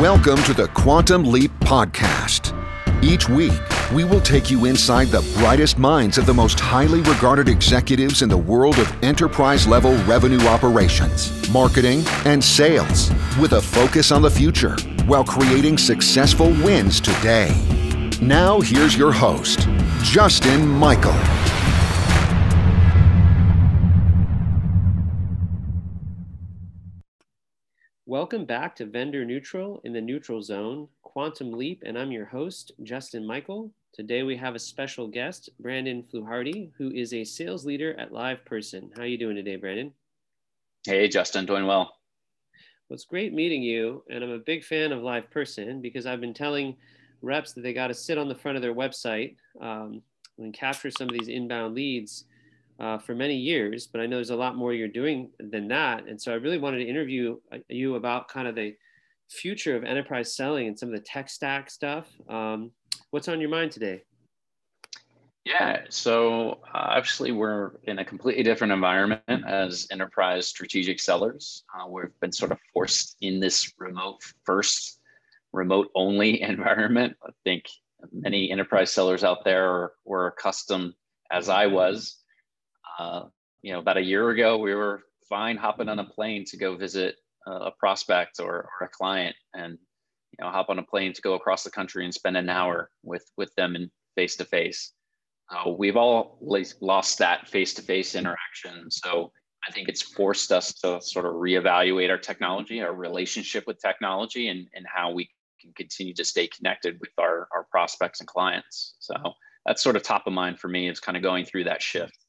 Welcome to the Quantum Leap Podcast. Each week, we will take you inside the brightest minds of the most highly regarded executives in the world of enterprise level revenue operations, marketing, and sales, with a focus on the future while creating successful wins today. Now, here's your host, Justin Michael. Welcome back to Vendor Neutral in the Neutral Zone, Quantum Leap, and I'm your host, Justin Michael. Today we have a special guest, Brandon Fluharty, who is a sales leader at LivePerson. How are you doing today, Brandon? Hey, Justin, doing well. Well, it's great meeting you, and I'm a big fan of LivePerson because I've been telling reps that they got to sit on the front of their website um, and capture some of these inbound leads uh, for many years, but I know there's a lot more you're doing than that. And so I really wanted to interview uh, you about kind of the future of enterprise selling and some of the tech stack stuff. Um, what's on your mind today? Yeah, so uh, obviously we're in a completely different environment as enterprise strategic sellers. Uh, we've been sort of forced in this remote first, remote only environment. I think many enterprise sellers out there were accustomed, as I was, uh, you know, about a year ago, we were fine hopping on a mm-hmm. plane to go visit a prospect or, or a client and, you know, hop on a plane to go across the country and spend an hour with, with them in face to face. We've all lost that face to face interaction. So I think it's forced us to sort of reevaluate our technology, our relationship with technology, and, and how we can continue to stay connected with our, our prospects and clients. So that's sort of top of mind for me is kind of going through that shift.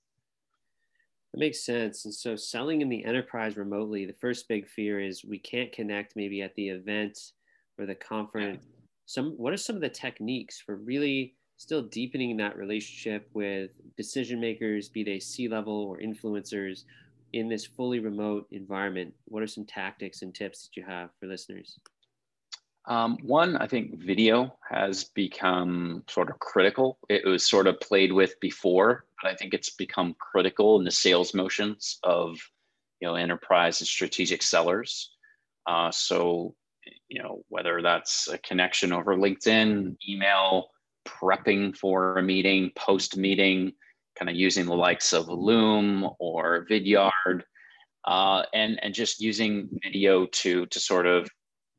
That makes sense. And so, selling in the enterprise remotely, the first big fear is we can't connect maybe at the event or the conference. Some, what are some of the techniques for really still deepening that relationship with decision makers, be they C level or influencers, in this fully remote environment? What are some tactics and tips that you have for listeners? Um, one, I think video has become sort of critical. It was sort of played with before, but I think it's become critical in the sales motions of you know enterprise and strategic sellers. Uh, so you know whether that's a connection over LinkedIn, email, prepping for a meeting, post meeting, kind of using the likes of Loom or Vidyard, uh, and and just using video to to sort of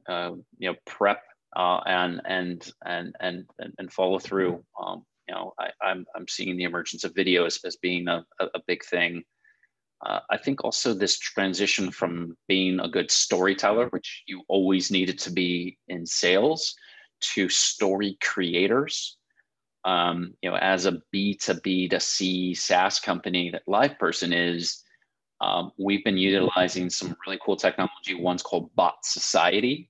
uh, you know prep uh, and and and and and follow through. Um, you know, I, am I'm, I'm seeing the emergence of video as, as being a, a big thing. Uh, I think also this transition from being a good storyteller, which you always needed to be in sales, to story creators. Um, you know, as a B to B to C SaaS company that LivePerson is, um, we've been utilizing some really cool technology. One's called Bot Society,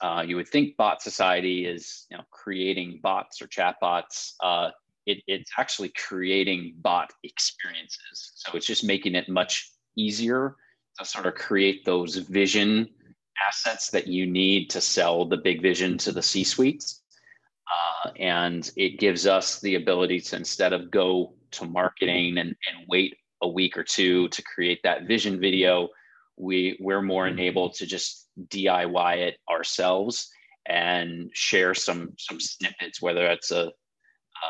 uh, you would think bot society is you know creating bots or chatbots. Uh, it, it's actually creating bot experiences. So it's just making it much easier to sort of create those vision assets that you need to sell the big vision to the C-suites. Uh, and it gives us the ability to instead of go to marketing and, and wait a week or two to create that vision video, we we're more enabled to just DIY it ourselves and share some some snippets, whether that's a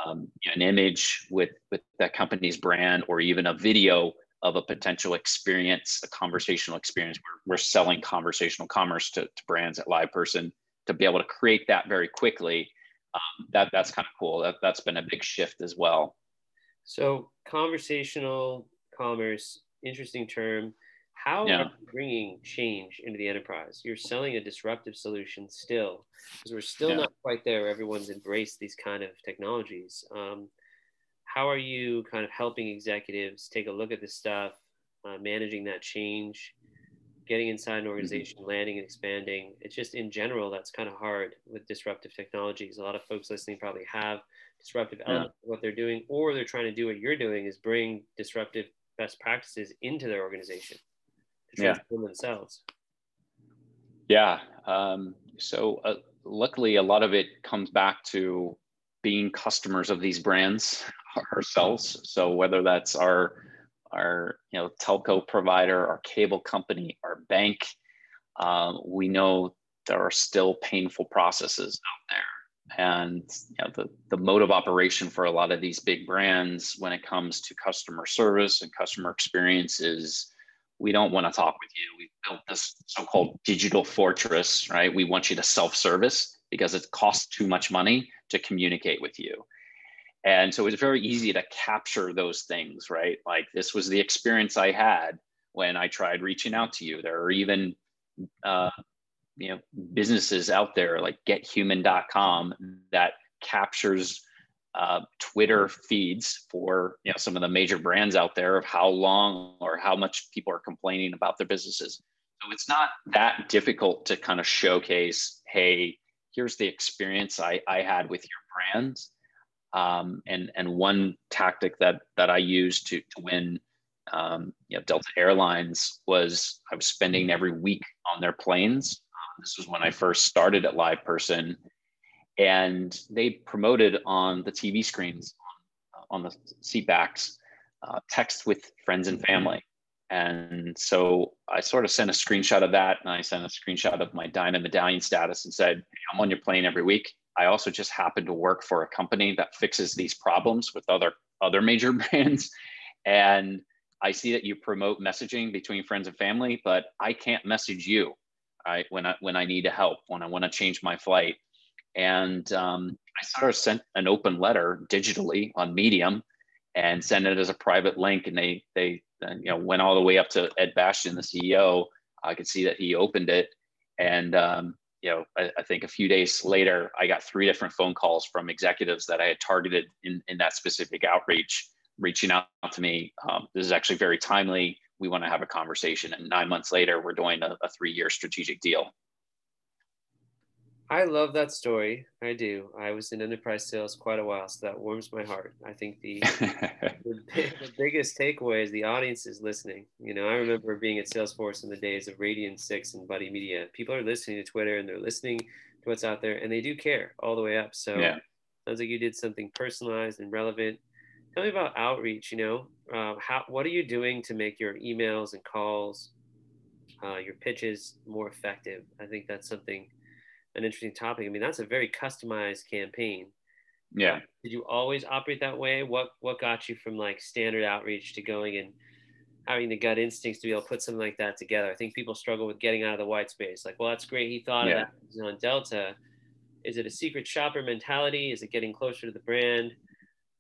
um, you know, an image with with that company's brand or even a video of a potential experience, a conversational experience. We're, we're selling conversational commerce to, to brands at LivePerson to be able to create that very quickly. Um, that that's kind of cool. That that's been a big shift as well. So conversational commerce, interesting term. How yeah. are you bringing change into the enterprise? You're selling a disruptive solution still, because we're still yeah. not quite there. Everyone's embraced these kind of technologies. Um, how are you kind of helping executives take a look at this stuff, uh, managing that change, getting inside an mm-hmm. organization, mm-hmm. landing and expanding? It's just in general that's kind of hard with disruptive technologies. A lot of folks listening probably have disruptive yeah. elements of what they're doing, or they're trying to do what you're doing is bring disruptive best practices into their organization transform yeah. themselves. Yeah. Um, so uh, luckily, a lot of it comes back to being customers of these brands ourselves. So whether that's our our you know telco provider, our cable company, our bank, um, we know there are still painful processes out there. And you know, the, the mode of operation for a lot of these big brands when it comes to customer service and customer experience is we don't want to talk with you. We built this so-called digital fortress, right? We want you to self-service because it costs too much money to communicate with you. And so it's very easy to capture those things, right? Like this was the experience I had when I tried reaching out to you. There are even uh, you know businesses out there like gethuman.com that captures uh, Twitter feeds for you know some of the major brands out there of how long or how much people are complaining about their businesses. So it's not that difficult to kind of showcase, hey, here's the experience I, I had with your brand. Um, and and one tactic that that I used to to win um, you know, Delta Airlines was I was spending every week on their planes. Um, this was when I first started at LivePerson, and they promoted on the TV screens on, on the seat backs uh, text with friends and family. And so I sort of sent a screenshot of that, and I sent a screenshot of my Diamond Medallion status and said, "I'm on your plane every week." I also just happen to work for a company that fixes these problems with other other major brands, and I see that you promote messaging between friends and family, but I can't message you right, when I when I need to help, when I want to change my flight. And um, I sort of sent an open letter digitally on Medium and sent it as a private link. And they they you know went all the way up to Ed Bastian, the CEO. I could see that he opened it, and um, you know I, I, think a few days later, I got three different phone calls from executives that I had targeted in in that specific outreach reaching out to me. Um, this is actually very timely. We want to have a conversation. And nine months later, we're doing a, a three year strategic deal. I love that story. I do. I was in enterprise sales quite a while, so that warms my heart. I think the, the, the, biggest takeaway is the audience is listening. You know, I remember being at Salesforce in the days of Radian6 and Buddy Media. People are listening to Twitter and they're listening to what's out there, and they do care all the way up. So, yeah. sounds like you did something personalized and relevant tell me about outreach. You know, uh, how what are you doing to make your emails and calls, uh, your pitches more effective? I think that's something an interesting topic. I mean, that's a very customized campaign. Yeah. Did you always operate that way? What what got you from like standard outreach to going and having the gut instincts to be able to put something like that together? I think people struggle with getting out of the white space. Like, well, that's great. He thought yeah. of that on Delta. Is it a secret shopper mentality? Is it getting closer to the brand?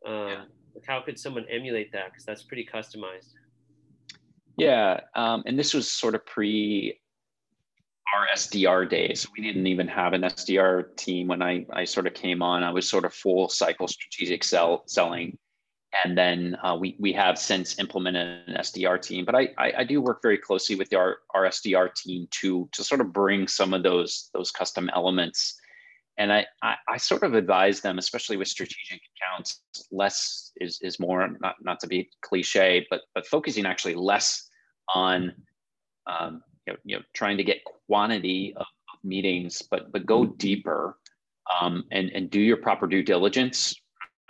Um, yeah how could someone emulate that? Because that's pretty customized. Yeah, um, and this was sort of pre our SDR days. We didn't even have an SDR team when I, I sort of came on. I was sort of full cycle strategic sell, selling. And then uh, we, we have since implemented an SDR team, but I, I, I, do work very closely with our, our SDR team to, to sort of bring some of those, those custom elements and I, I, I, sort of advise them, especially with strategic accounts, less is, is more, not, not to be cliche, but, but focusing actually less on, um, you, know, you know, trying to get quantity of, of meetings, but, but go deeper um, and, and do your proper due diligence,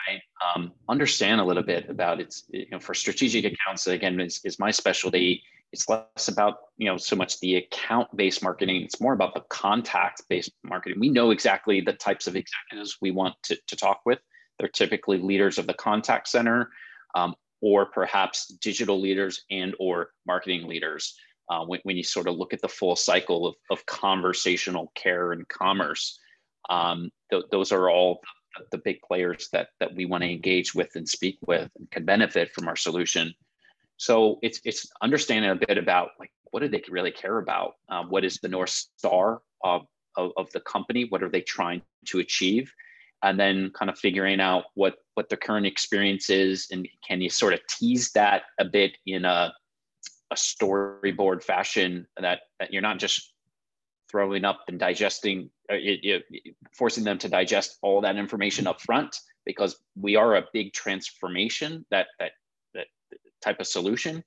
right? Um, understand a little bit about it's, you know, for strategic accounts, again, is, is my specialty. It's less about you know so much the account based marketing. It's more about the contact based marketing. We know exactly the types of executives we want to, to talk with. They're typically leaders of the contact center um, or perhaps digital leaders and or marketing leaders uh, when, when, you sort of look at the full cycle of, of conversational care and commerce um, th- those are all the, big players that that we want to engage with and speak with and can benefit from our solution so it's it's understanding a bit about like what do they really care about? Um, what is the north star of, of, of the company? What are they trying to achieve? And then kind of figuring out what what the current experience is, and can you sort of tease that a bit in a a storyboard fashion that, that you're not just throwing up and digesting, uh, it, it, forcing them to digest all that information up front because we are a big transformation that that that type of solution,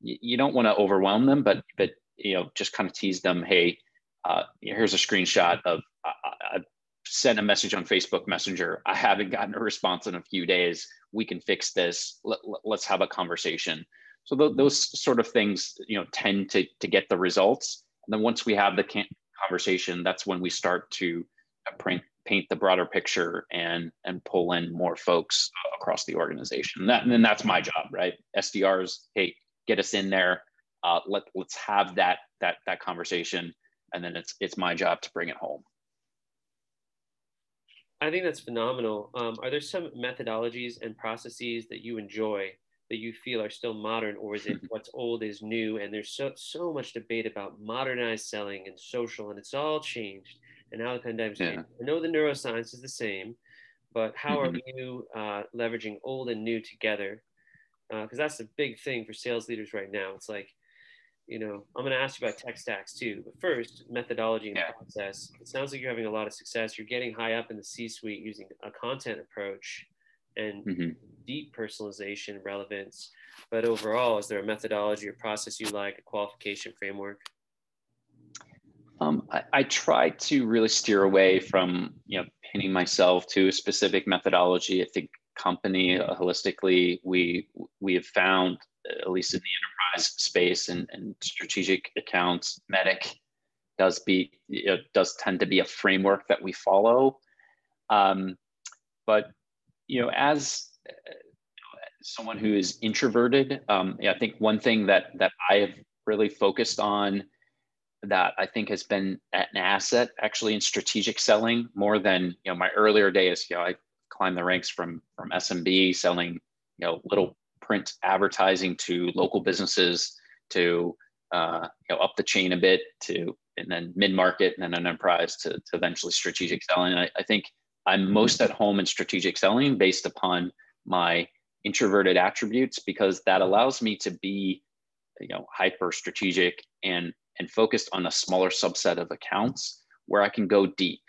you, don't want to overwhelm them, but but you know just kind of tease them. Hey, uh, here's a screenshot of I, I sent a message on Facebook Messenger. I haven't gotten a response in a few days. We can fix this. Let, us have a conversation. So th- those sort of things, you know, tend to to get the results. And then once we have the can- conversation, that's when we start to paint, paint the broader picture and and pull in more folks across the organization. And, that, and then that's my job, right? SDRs, hey, get us in there. Uh, let let's have that that that conversation, and then it's it's my job to bring it home. I think that's phenomenal. Um, are there some methodologies and processes that you enjoy that you feel are still modern, or is it what's old is new? And there's so so much debate about modernized selling and social, and it's all changed. And now the pandemic's yeah. changed. I know the neuroscience is the same, but how mm-hmm. are you uh, leveraging old and new together? Because uh, that's the big thing for sales leaders right now. It's like you know, I'm going to ask you about tech stacks too. But first, methodology and yeah. process. It sounds like you're having a lot of success. You're getting high up in the C-suite using a content approach and mm-hmm. deep personalization relevance. But overall, is there a methodology or process you like, a qualification framework? Um, I, I, try to really steer away from you know pinning myself to a specific methodology. I think company uh, holistically, we we have found at least in the enterprise space and, and strategic accounts, MEDDIC does be it does tend to be a framework that we follow. Um, but you know, as uh, someone who is introverted, um, yeah, I think one thing that that I have really focused on that I think has been an asset actually in strategic selling more than you know my earlier days. You know, I climbed the ranks from from SMB selling you know little print advertising to local businesses to uh, you know up the chain a bit to and then mid market and then enterprise to, to eventually strategic selling. I, I think I'm most at home in strategic selling based upon my introverted attributes because that allows me to be you know hyper strategic and and focused on a smaller subset of accounts where I can go deep.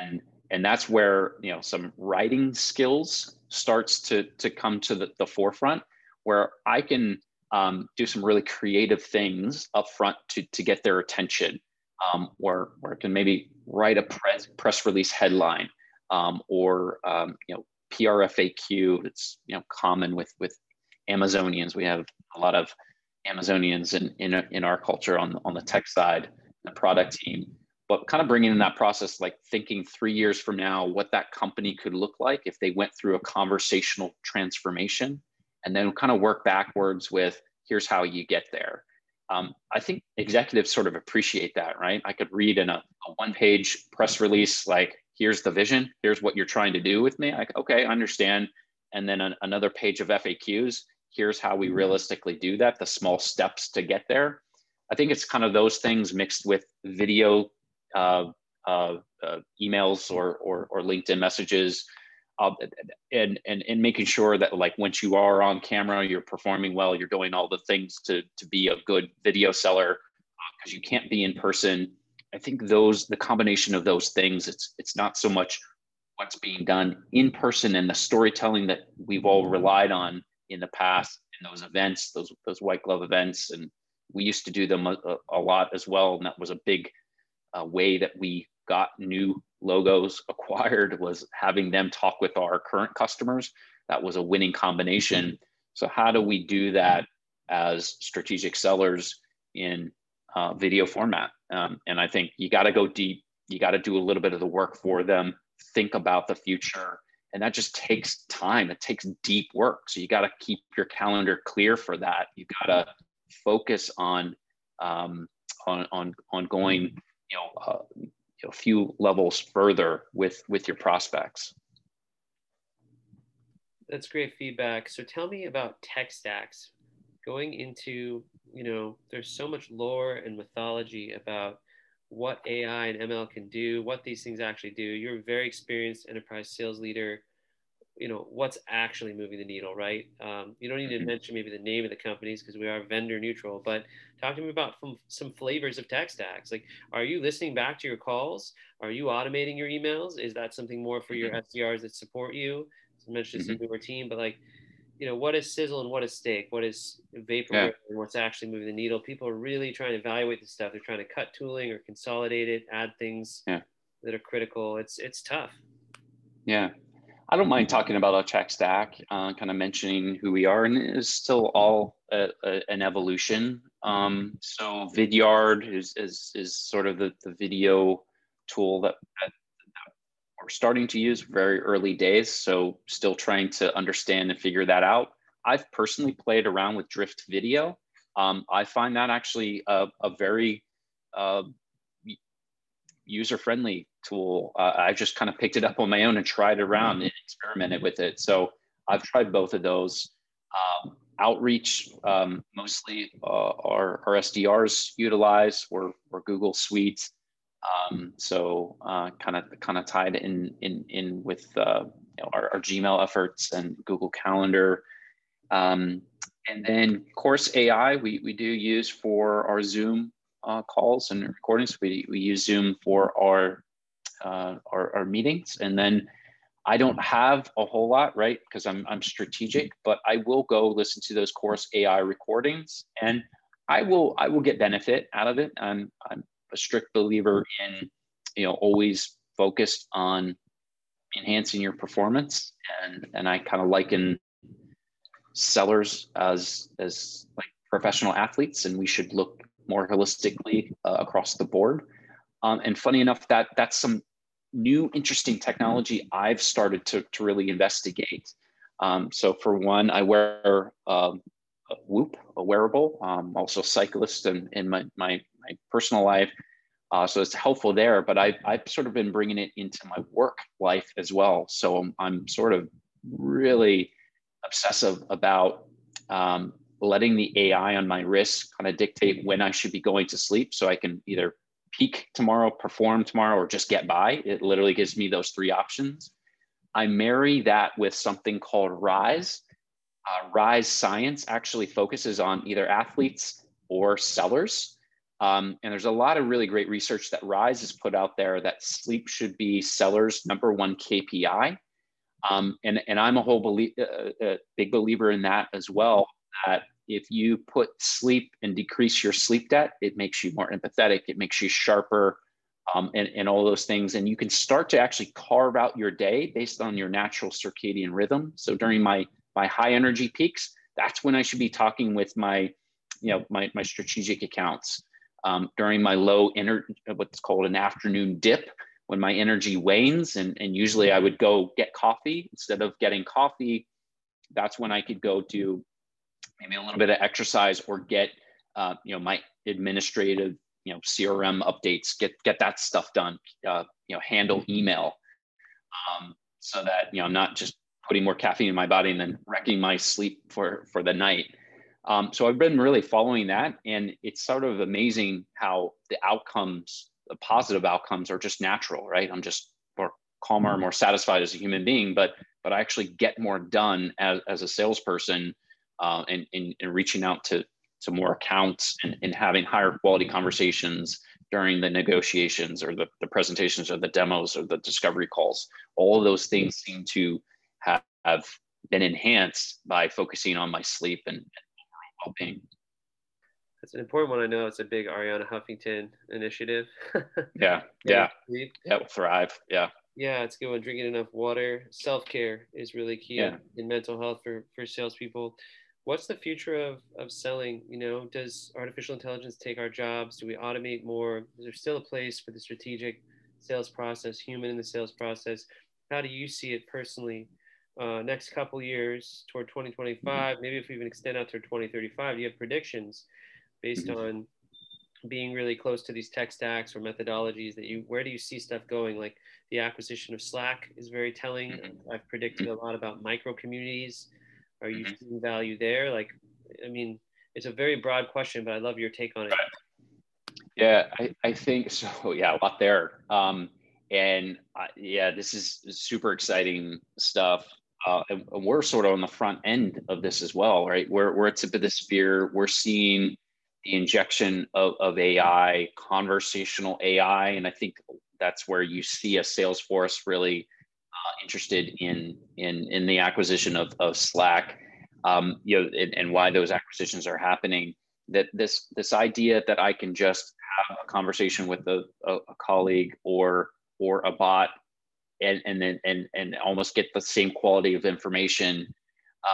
And and that's where you know some writing skills starts to to come to the, the forefront where i can um, do some really creative things up front to, to get their attention um, where i can maybe write a press, press release headline um, or um, you know prfaq it's you know common with with amazonians we have a lot of amazonians in in, in our culture on, on the tech side the product team but kind of bringing in that process, like thinking three years from now, what that company could look like if they went through a conversational transformation, and then kind of work backwards with here's how you get there. Um, I think executives sort of appreciate that, right? I could read in a, a one page press release, like, here's the vision, here's what you're trying to do with me. Like, okay, understand. And then an, another page of FAQs, here's how we mm-hmm. realistically do that, the small steps to get there. I think it's kind of those things mixed with video uh, uh, uh, emails or, or, or LinkedIn messages, uh, and and and making sure that like once you are on camera, you're performing well, you're doing all the things to to be a good video seller because uh, you can't be in person. I think those the combination of those things, it's it's not so much what's being done in person and the storytelling that we've all relied on in the past in those events, those those white glove events, and we used to do them a, a lot as well, and that was a big uh, way that we got new logos acquired was having them talk with our current customers. That was a winning combination. So, how do we do that as strategic sellers in uh, video format? Um, and I think you got to go deep. You got to do a little bit of the work for them, think about the future. And that just takes time. It takes deep work. So, you got to keep your calendar clear for that. You got to focus on, um, on, on, on going you know, uh, a few levels further with with your prospects. That's great feedback. So tell me about tech stacks. Going into, you know, there's so much lore and mythology about what AI and ML can do, what these things actually do. You're a very experienced enterprise sales leader you know what's actually moving the needle right? Um, you don't need to mm-hmm. mention maybe the name of the companies because we are vendor neutral but talk to me about some, some flavors of tech stacks. Like are you listening back to your calls? Are you automating your emails? Is that something more for your mm-hmm. sdrs that support you? I mentioned mm-hmm. some newer team but like you know what is sizzle and what is steak? What is vapor yeah. and what's actually moving the needle? People are really trying to evaluate the stuff. They're trying to cut tooling or consolidate it add things yeah. that are critical. It's it's tough. Yeah I don't mind talking about our tech stack, uh, kind of mentioning who we are, and it's still all a, a, an evolution. Um, so Vidyard is, is, is sort of the, the video tool that, that, we're starting to use very early days. So still trying to understand and figure that out. I've personally played around with Drift Video. Um, I find that actually a, a very uh, user-friendly tool. Uh, I just kind of picked it up on my own and tried around and experimented with it. So I've tried both of those. Um, outreach, um, mostly uh, our, our SDRs utilize or, or Google Suite. Um, so kind of kind of tied in in in with uh, you know, our, our, Gmail efforts and Google Calendar. Um, and then Chorus AI, we, we do use for our Zoom uh, calls and recordings. We, we use Zoom for our, uh, our, our meetings. And then I don't have a whole lot, right? Because I'm, I'm strategic, but I will go listen to those Chorus AI recordings and I will I will get benefit out of it. I'm I'm a strict believer in you know always focused on enhancing your performance and and I kind of liken sellers as as like professional athletes and we should look more holistically uh, across the board um, and funny enough that that's some new interesting technology I've started to, to really investigate. Um, so for one, I wear um, a Whoop, a wearable, um, also cyclist in, in my, my, my personal life. Uh, so it's helpful there, but I've, I've sort of been bringing it into my work life as well. So I'm, I'm sort of really obsessive about um, letting the AI on my wrist kind of dictate when I should be going to sleep so I can either peak tomorrow, perform tomorrow, or just get by. It literally gives me those three options. I marry that with something called Rise. Uh, Rise Science actually focuses on either athletes or sellers. Um, and there's a lot of really great research that Rise has put out there that sleep should be sellers' number one KPI. Um, and, and I'm a whole belie- uh, uh, big believer in that as well. That if you put sleep and decrease your sleep debt, it makes you more empathetic, it makes you sharper, um, and, and all those things. And you can start to actually carve out your day based on your natural circadian rhythm. So during my my high energy peaks, that's when I should be talking with my, you know, my, my strategic accounts. Um, during my low energy, what's called an afternoon dip, when my energy wanes, and, and usually I would go get coffee instead of getting coffee. That's when I could go do maybe a little bit of exercise or get uh, you know my administrative you know crm updates get get that stuff done uh, you know handle mm-hmm. email um, so that you know i'm not just putting more caffeine in my body and then wrecking my sleep for for the night um, so i've been really following that and it's sort of amazing how the outcomes the positive outcomes are just natural right i'm just more calmer mm-hmm. more satisfied as a human being but but i actually get more done as, as a salesperson uh, and, and, and, reaching out to, to more accounts and, and having higher quality conversations during the negotiations or the, the presentations or the demos or the discovery calls. All of those things seem to have, have been enhanced by focusing on my sleep and, and well-being. That's an important one. I know it's a big Arianna Huffington initiative. yeah, yeah, yeah. Thrive. Yeah. Yeah, it's good one. Drinking enough water. Self care is really key yeah. in mental health for for salespeople what's the future of, of selling? You know does artificial intelligence take our jobs? Do we automate more? Is there still a place for the strategic sales process human in the sales process? How do you see it personally uh, next couple years toward 2025 maybe if we even extend out to 2035 do you have predictions based mm-hmm. on being really close to these tech stacks or methodologies that you where do you see stuff going? Like the acquisition of slack is very telling. Mm-hmm. i've predicted a lot about micro communities are you mm-hmm. seeing value there? Like, I mean, it's a very broad question, but I love your take on it. Yeah, I, I think so. Yeah, a lot there. Um, and uh, yeah, this is super exciting stuff. Uh, and we're sort of on the front end of this as well, right? We're, we're at tip of the spear. We're seeing the injection of, of AI, conversational AI. And I think that's where you see a Salesforce really interested in in in the acquisition of, of Slack, um, you know, and, and why those acquisitions are happening. That this this idea that I can just have a conversation with a, a, a colleague or or a bot and and then and and almost get the same quality of information.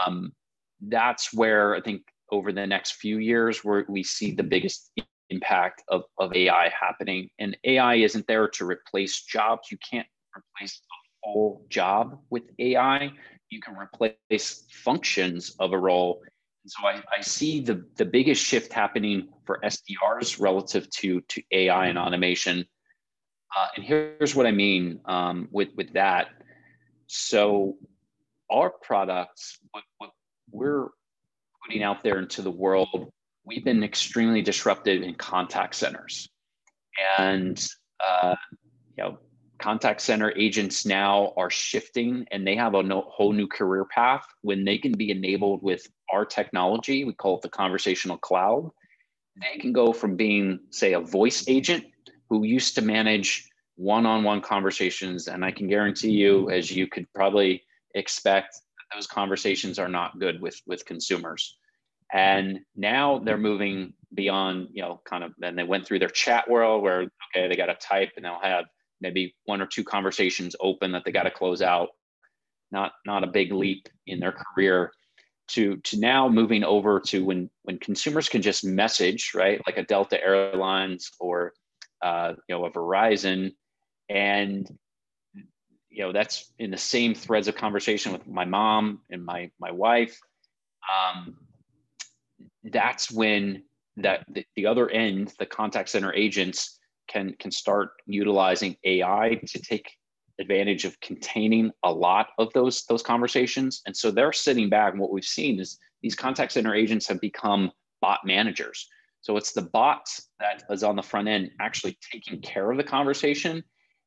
Um, that's where I think over the next few years where we see the biggest impact of, of AI happening. And AI isn't there to replace jobs. You can't replace whole job with AI. You can replace functions of a role. And so I, I see the, the biggest shift happening for SDRs relative to, to AI and automation. Uh, and here's what I mean um, with, with that. So our products, what, what we're putting out there into the world, we've been extremely disruptive in contact centers. And, uh, you know, contact center agents now are shifting and they have a no, whole new career path when they can be enabled with our technology. We call it the conversational cloud. They can go from being, say, a voice agent who used to manage one on one conversations. And I can guarantee you, as you could probably expect, those conversations are not good with, with consumers. And now they're moving beyond, you know, kind of, then they went through their chat world where, okay, they got to type and they'll have maybe one or two conversations open that they got to close out. Not, not a big leap in their career to, to now moving over to when, when consumers can just message, right? Like a Delta Airlines or, uh, you know, a Verizon and you know that's in the same threads of conversation with my mom and my my wife um, that's when that the, the other end the contact center agents can can start utilizing ai to take advantage of containing a lot of those those conversations. And so they're sitting back and what we've seen is these contact center agents have become bot managers. So it's the bots that is on the front end actually taking care of the conversation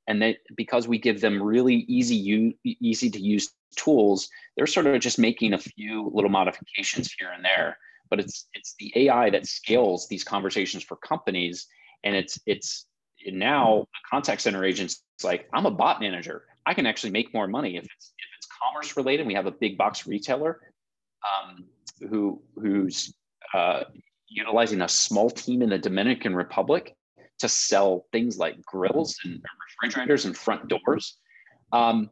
and that because we give them really easy easy to use tools they're sort of just making a few little modifications here and there. But it's it's the ai that scales these conversations for companies and it's it's now a contact center agents like i'm a bot manager. I can actually make more money if it's if it's commerce related. We have a big box retailer um, who who's uh, utilizing a small team in the dominican republic to sell things like grills and refrigerators and front doors. Um,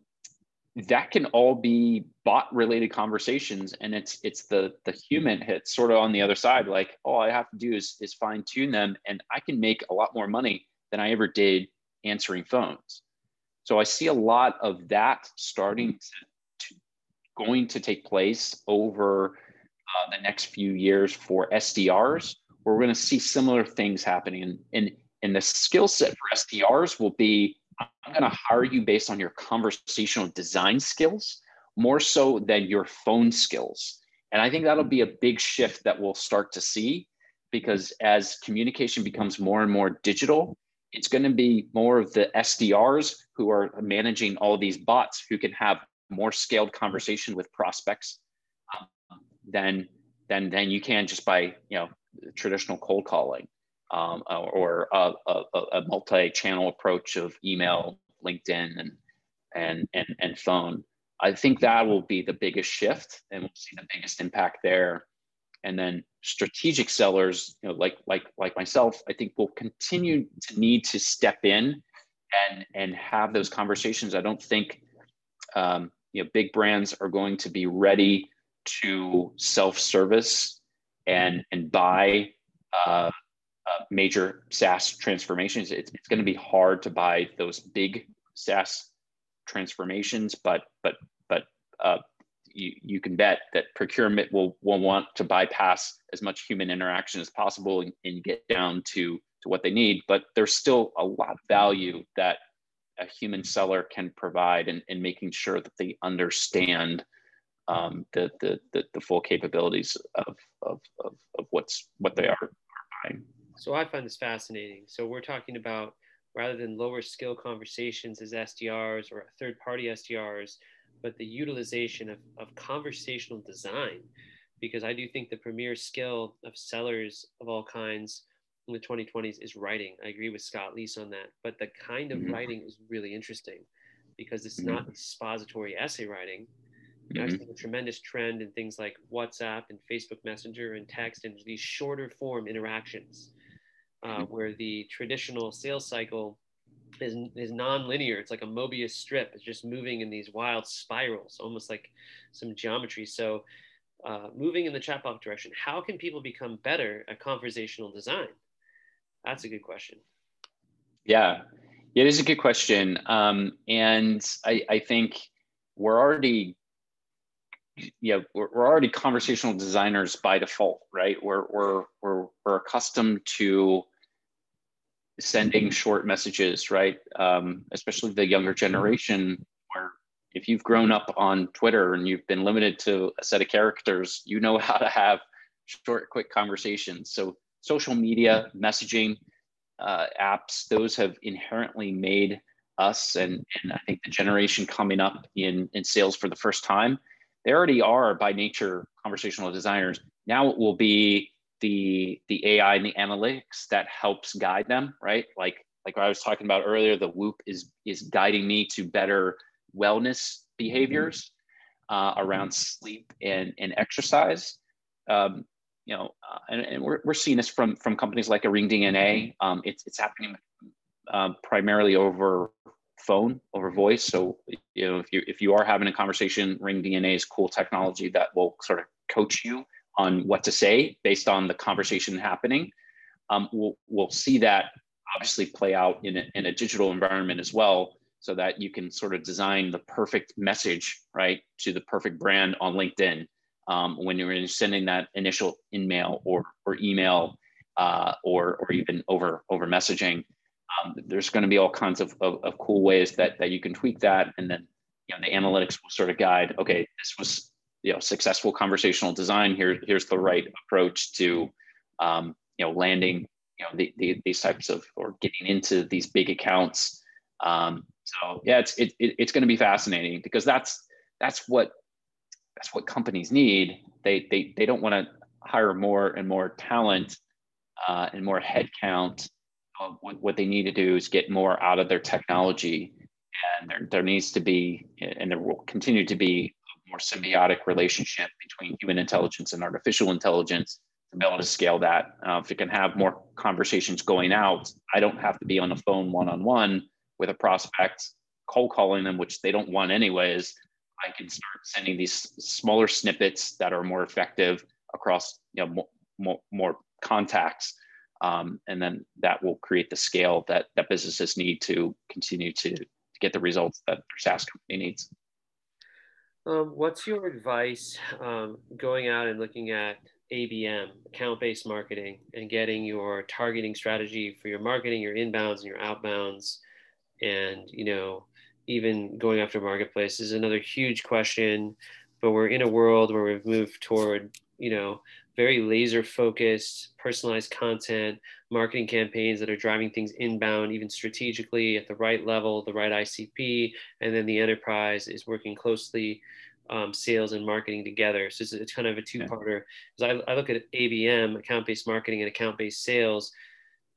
that can all be bot related conversations and it's it's the the human hit sort of on the other side like all i have to do is is fine tune them and i can make a lot more money than i ever did answering phones so i see a lot of that starting to, going to take place over uh, the next few years for sdrs we're going to see similar things happening and, and and the skill set for SDRs will be I'm going to hire you based on your conversational design skills more so than your phone skills. And I think that'll be a big shift that we'll start to see because as communication becomes more and more digital, it's going to be more of the SDRs who are managing all these bots who can have more scaled conversation with prospects um, than than than you can just by you know traditional cold calling um, or a, a, a, multi-channel approach of email, LinkedIn, and and and and phone. I think that will be the biggest shift, and we'll see the biggest impact there. And then strategic sellers, you know, like like like myself, I think will continue to need to step in and and have those conversations. I don't think um, you know big brands are going to be ready to self-service and and buy uh, uh, major SaaS transformations, it's, it's going to be hard to buy those big SaaS transformations, but but but uh, you, you can bet that procurement will, will want to bypass as much human interaction as possible and, and get down to, to what they need. But there's still a lot of value that a human seller can provide in, in making sure that they understand um, the, the, the, the, full capabilities of, of, of, of what's what they are, are buying. So I find this fascinating. So we're talking about rather than lower skill conversations as SDRs or third party SDRs, but the utilization of, of conversational design. Because I do think the premier skill of sellers of all kinds in the 2020s is writing. I agree with Scott Leese on that. But the kind of mm-hmm. writing is really interesting because it's not mm-hmm. expository essay writing. Mm-hmm. A tremendous trend in things like WhatsApp and Facebook Messenger and text and these shorter form interactions uh, mm-hmm. where the traditional sales cycle is, is non-linear. It's like a Mobius strip. It's just moving in these wild spirals, almost like some geometry. So uh, moving in the chatbot direction, how can people become better at conversational design? That's a good question. Yeah, it is a good question. Um, and I, I think we're already yeah we're, we're already conversational designers by default right we're we're we're, we're accustomed to sending short messages, right? Um, especially the younger generation, where if you've grown up on Twitter and you've been limited to a set of characters, you know how to have short, quick conversations. So social media, messaging uh, apps, those have inherently made us and, and I think the generation coming up in, in sales for the first time, they already are by nature conversational designers. Now it will be the the AI and the analytics that helps guide them, right? Like like I was talking about earlier, the Whoop is is guiding me to better wellness behaviors uh, around sleep and and exercise. Um, you know, uh, and, and we're, we're seeing this from from companies like a RingDNA. Um, it's it's happening uh, primarily over phone, over voice. So you know, if you if you are having a conversation, RingDNA is cool technology that will sort of coach you on what to say based on the conversation happening. Um, we'll, we'll see that obviously play out in a, in a digital environment as well so that you can sort of design the perfect message right to the perfect brand on linkedin um, when you're sending that initial email or, or email uh, or, or even over over messaging um, there's going to be all kinds of, of, of, cool ways that, that you can tweak that and then you know the analytics will sort of guide okay this was you know successful conversational design here here's the right approach to um, you know landing you know the, the, these types of or getting into these big accounts. Um, so yeah it's it, it it's going to be fascinating because that's that's what that's what companies need. They they, they don't want to hire more and more talent uh, and more headcount. Uh, what, what they need to do is get more out of their technology and there, there needs to be and there will continue to be more symbiotic relationship between human intelligence and artificial intelligence to be able to scale that. Uh, if it can have more conversations going out, I don't have to be on the phone one on one with a prospect, cold calling them, which they don't want anyways. I can start sending these smaller snippets that are more effective across you know more, more, more contacts. Um, and then that will create the scale that that businesses need to continue to, to get the results that their SaaS company needs. Um, what's your advice um, going out and looking at ABM, account based marketing, and getting your targeting strategy for your marketing, your inbounds and your outbounds, and you know, even going after marketplace is another huge question. But we're in a world where we've moved toward, you know, very laser focused, personalized content, marketing campaigns that are driving things inbound, even strategically at the right level, the right ICP, and then the enterprise is working closely um, sales and marketing together. So it's, it's kind of a two-parter. Because I, I look at ABM, account-based marketing, and account-based sales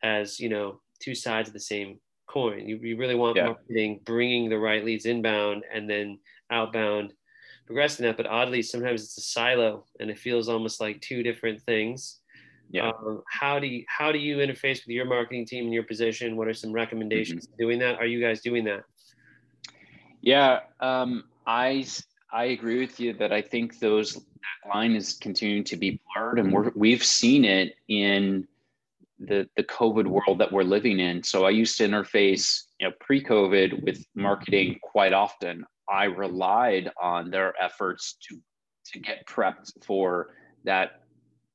as you know two sides of the same coin. You, you really want yeah. marketing bringing the right leads inbound and then outbound progressing that. But oddly, sometimes it's a silo and it feels almost like two different things. Yeah. Um, how do you how do you interface with your marketing team in your position? What are some recommendations mm-hmm. doing that? Are you guys doing that? Yeah, um, I I agree with you that I think those that line is continuing to be blurred, and we're we've seen it in the the COVID world that we're living in. So I used to interface, you know, pre-COVID with marketing quite often. I relied on their efforts to to get prepped for that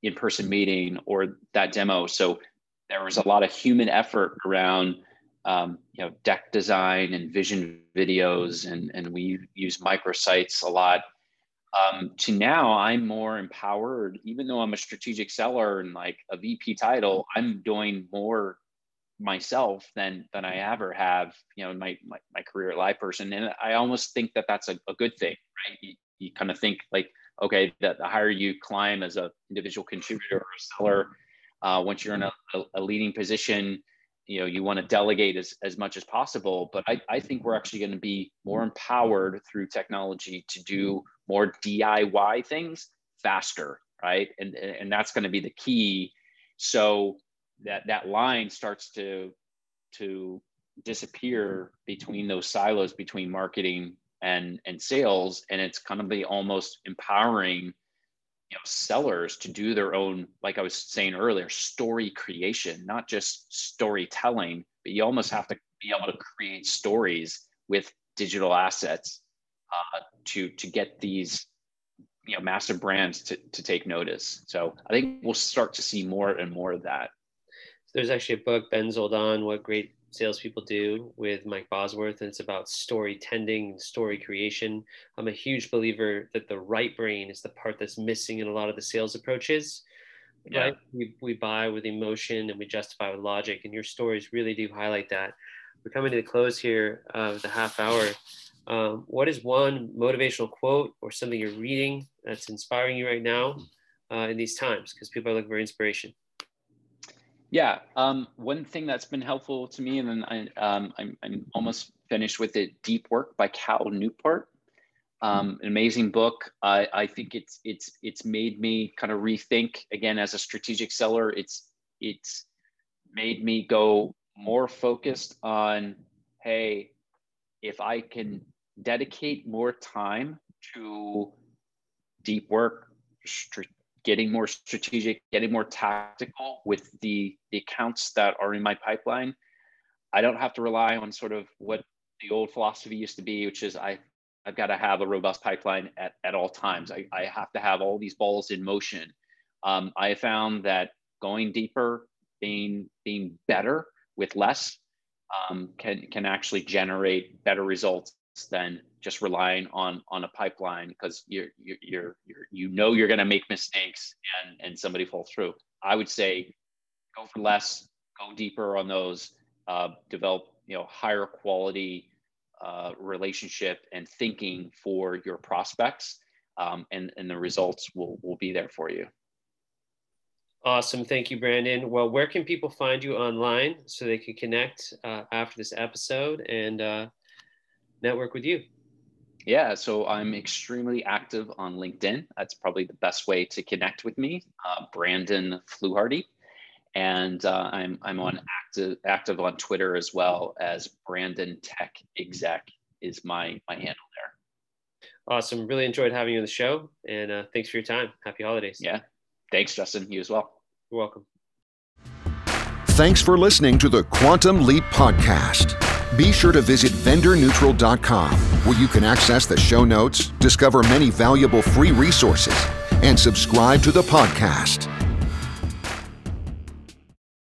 in-person meeting or that demo. So there was a lot of human effort around um, you know deck design and vision videos, and and we use microsites a lot. Um, to now, I'm more empowered. Even though I'm a strategic seller and like a VP title, I'm doing more myself than than I ever have, you know, in my my, my career at LivePerson. And I almost think that that's a, a good thing, right? You, you kind of think like, okay, that the higher you climb as a individual contributor or a seller, uh, once you're in a, a, leading position, you know, you want to delegate as, as much as possible. But I, I think we're actually going to be more empowered through technology to do more DIY things faster, right? And and that's going to be the key. So that that line starts to to disappear between those silos between marketing and and sales and it's kind of be almost empowering you know sellers to do their own like i was saying earlier story creation not just storytelling but you almost have to be able to create stories with digital assets uh, to to get these you know massive brands to, to take notice so i think we'll start to see more and more of that there's actually a book ben zoldan what great salespeople do with Mike Bosworth, and it's about story tending, story creation. I'm a huge believer that the right brain is the part that's missing in a lot of the sales approaches. Yeah. Right? We, we buy with emotion and we justify with logic, and your stories really do highlight that. We're coming to the close here of the half hour. Um, what is one motivational quote or something you're reading that's inspiring you right now uh, in these times? Because people are looking for inspiration. Yeah, um, one thing that's been helpful to me, and then I, um, I'm, I'm almost finished with it. Deep Work by Cal Newport, um, an amazing book. I, I think it's it's it's made me kind of rethink again as a strategic seller. It's it's made me go more focused on, hey, if I can dedicate more time to deep work, getting more strategic, getting more tactical with the, the accounts that are in my pipeline. I don't have to rely on sort of what the old philosophy used to be, which is I, I've got to have a robust pipeline at, at all times. I, I have to have all these balls in motion. Um, I found that going deeper, being being better with less, um, can can actually generate better results than just relying on on a pipeline because you're you're you're, you know you're going to make mistakes and and somebody fall through i would say go for less go deeper on those uh, develop you know higher quality uh, relationship and thinking for your prospects um, and and the results will will be there for you Awesome. Thank you, Brandon. Well, where can people find you online so they can connect uh, after this episode and uh, network with you? Yeah, so I'm extremely active on LinkedIn. That's probably the best way to connect with me, uh, Brandon Fluharty. And uh, I'm, I'm on active, active on Twitter as well as Brandon Tech Exec is my, my handle there. Awesome. Really enjoyed having you on the show. And uh, thanks for your time. Happy holidays. Yeah. Thanks, Justin. You as well. You're welcome. Thanks for listening to the Quantum Leap Podcast. Be sure to visit vendorneutral.com where you can access the show notes, discover many valuable free resources, and subscribe to the podcast.